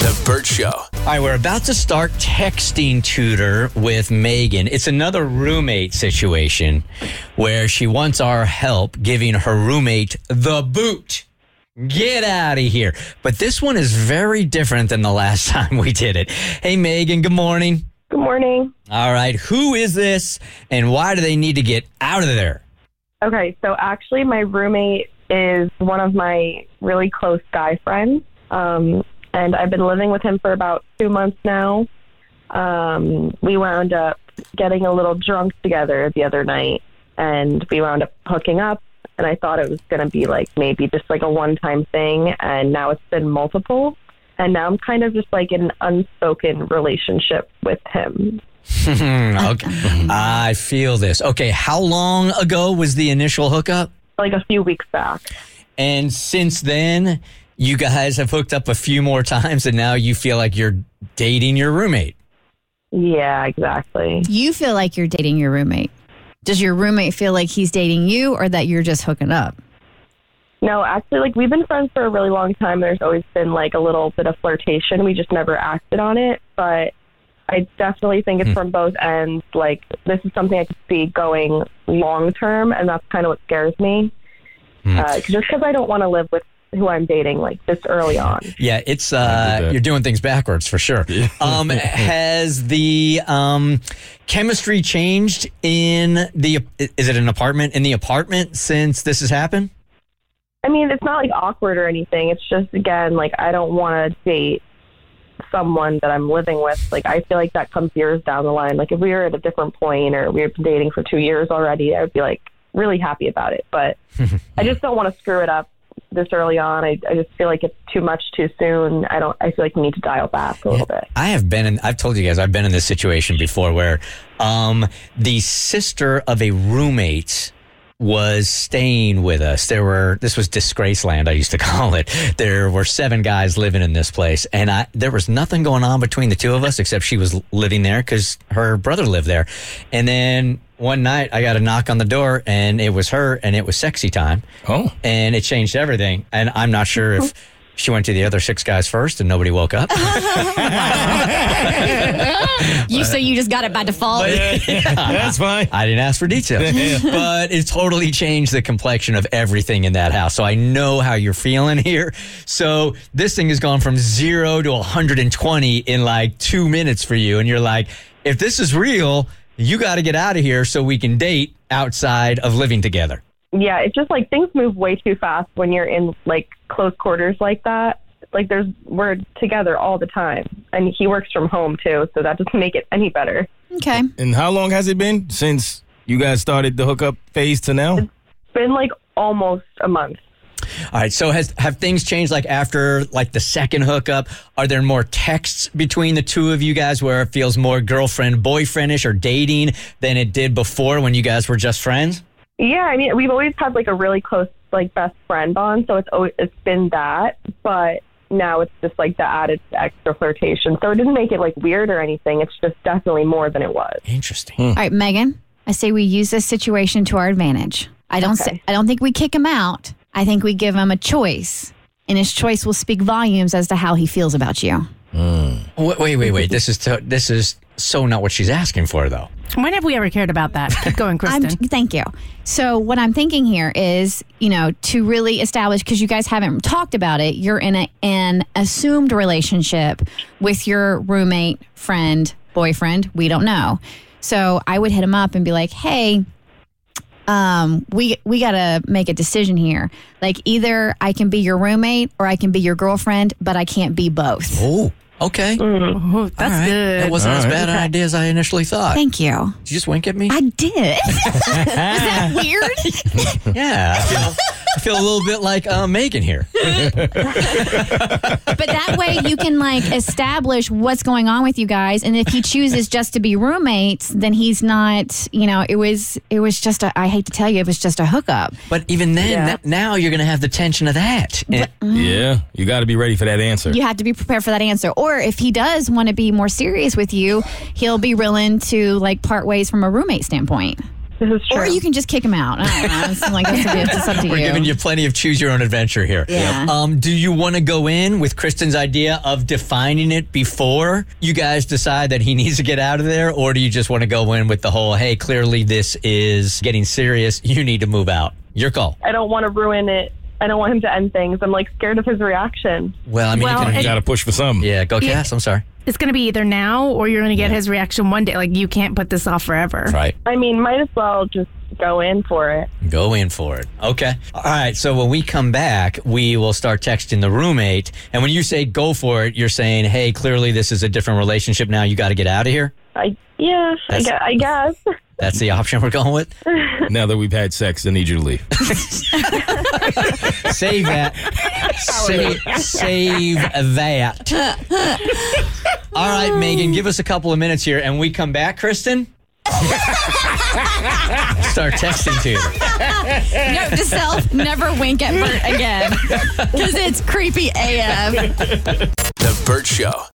The Bert Show. All right, we're about to start texting tutor with Megan. It's another roommate situation where she wants our help giving her roommate the boot. Get out of here. But this one is very different than the last time we did it. Hey, Megan, good morning. Good morning. All right, who is this and why do they need to get out of there? Okay, so actually, my roommate is one of my really close guy friends, um, and I've been living with him for about two months now. Um, we wound up getting a little drunk together the other night, and we wound up hooking up. And I thought it was going to be like maybe just like a one time thing, and now it's been multiple. And now I'm kind of just like in an unspoken relationship with him. okay. I feel this. Okay, how long ago was the initial hookup? Like a few weeks back. And since then, you guys have hooked up a few more times, and now you feel like you're dating your roommate. Yeah, exactly. You feel like you're dating your roommate. Does your roommate feel like he's dating you or that you're just hooking up? No, actually, like we've been friends for a really long time. There's always been like a little bit of flirtation. We just never acted on it, but I definitely think it's from both ends. Like this is something I could see going long term, and that's kind of what scares me. Uh, just because I don't want to live with who I'm dating like this early on. Yeah, it's uh, you're doing things backwards for sure. Um, has the um, chemistry changed in the? Is it an apartment in the apartment since this has happened? I mean, it's not like awkward or anything. It's just again like I don't want to date someone that I'm living with. Like I feel like that comes years down the line. Like if we were at a different point or we were dating for two years already, I would be like really happy about it. But I just don't want to screw it up this early on. I, I just feel like it's too much too soon. I don't. I feel like we need to dial back a little bit. I have been in. I've told you guys I've been in this situation before where um, the sister of a roommate was staying with us. There were this was disgrace land I used to call it. There were seven guys living in this place and I there was nothing going on between the two of us except she was living there cuz her brother lived there. And then one night I got a knock on the door and it was her and it was sexy time. Oh. And it changed everything and I'm not sure if she went to the other six guys first and nobody woke up. You so you just got it by default. That's fine. I didn't ask for details, but it totally changed the complexion of everything in that house. So I know how you're feeling here. So this thing has gone from zero to 120 in like two minutes for you. And you're like, if this is real, you got to get out of here so we can date outside of living together. Yeah, it's just like things move way too fast when you're in like close quarters like that. Like there's we're together all the time, and he works from home too, so that doesn't make it any better. Okay. And how long has it been since you guys started the hookup phase to now? It's been like almost a month. All right. So has have things changed like after like the second hookup? Are there more texts between the two of you guys where it feels more girlfriend boyfriendish or dating than it did before when you guys were just friends? Yeah, I mean, we've always had like a really close like best friend bond, so it's always it's been that, but now it's just like the added extra flirtation. So it didn't make it like weird or anything. It's just definitely more than it was. Interesting. Hmm. All right, Megan. I say we use this situation to our advantage. I don't Okay. say, I don't think we kick him out. I think we give him a choice, and his choice will speak volumes as to how he feels about you. Hmm. Wait, wait, wait, wait. This is to, this is so not what she's asking for, though. When have we ever cared about that? Keep going, I'm, Kristen. thank you. So what I'm thinking here is, you know, to really establish because you guys haven't talked about it. You're in a, an assumed relationship with your roommate, friend, boyfriend. We don't know. So I would hit him up and be like, "Hey, um, we we got to make a decision here. Like either I can be your roommate or I can be your girlfriend, but I can't be both." Oh, okay. Oh, that's All right. good. That wasn't All as right. bad an idea as I initially thought. Thank you. Did you just wink at me? I did. Is that weird? yeah. I feel, a little bit like uh, Megan here. But that way you can like establish what's going on with you guys. And if he chooses just to be roommates, then he's not, you know, it was it was just a I hate to tell you, it was just a hookup. But even then, Yeah. that- now you're going to have the tension of that. And- Yeah, you got to be ready for that answer. You have to be prepared for that answer. Or if he does want to be more serious with you, he'll be willing to like part ways from a roommate standpoint. This is true. Or you can just kick him out. I don't know. It's like that's. It's up to We're you. giving you plenty of choose your own adventure here. Yeah. Um, do you want to go in with Kristen's idea of defining it before you guys decide that he needs to get out of there? Or do you just want to go in with the whole, hey, clearly this is getting serious. You need to move out? Your call. I don't want to ruin it. I don't want him to end things. I'm like scared of his reaction. Well, I mean, Well, you can, and- Got to push for some. yeah, go Yeah. Cass. I'm sorry. It's going to be either now or you're going to get his reaction one day. Like, you can't put this off forever. Right. I mean, might as well just go in for it. Go in for it. Okay. All right. So when we come back, we will start texting the roommate. And when you say go for it, you're saying, hey, clearly this is a different relationship now. You got to get out of here. I yeah, I, That's- I guess. That's the option we're going with. Now that we've had sex, I need you to leave. Save that. Save, save that. All right, Megan, give us a couple of minutes here and we come back, Kristen. Start texting to you. Note to self: never wink at Bert again because it's creepy AF. The Bert Show.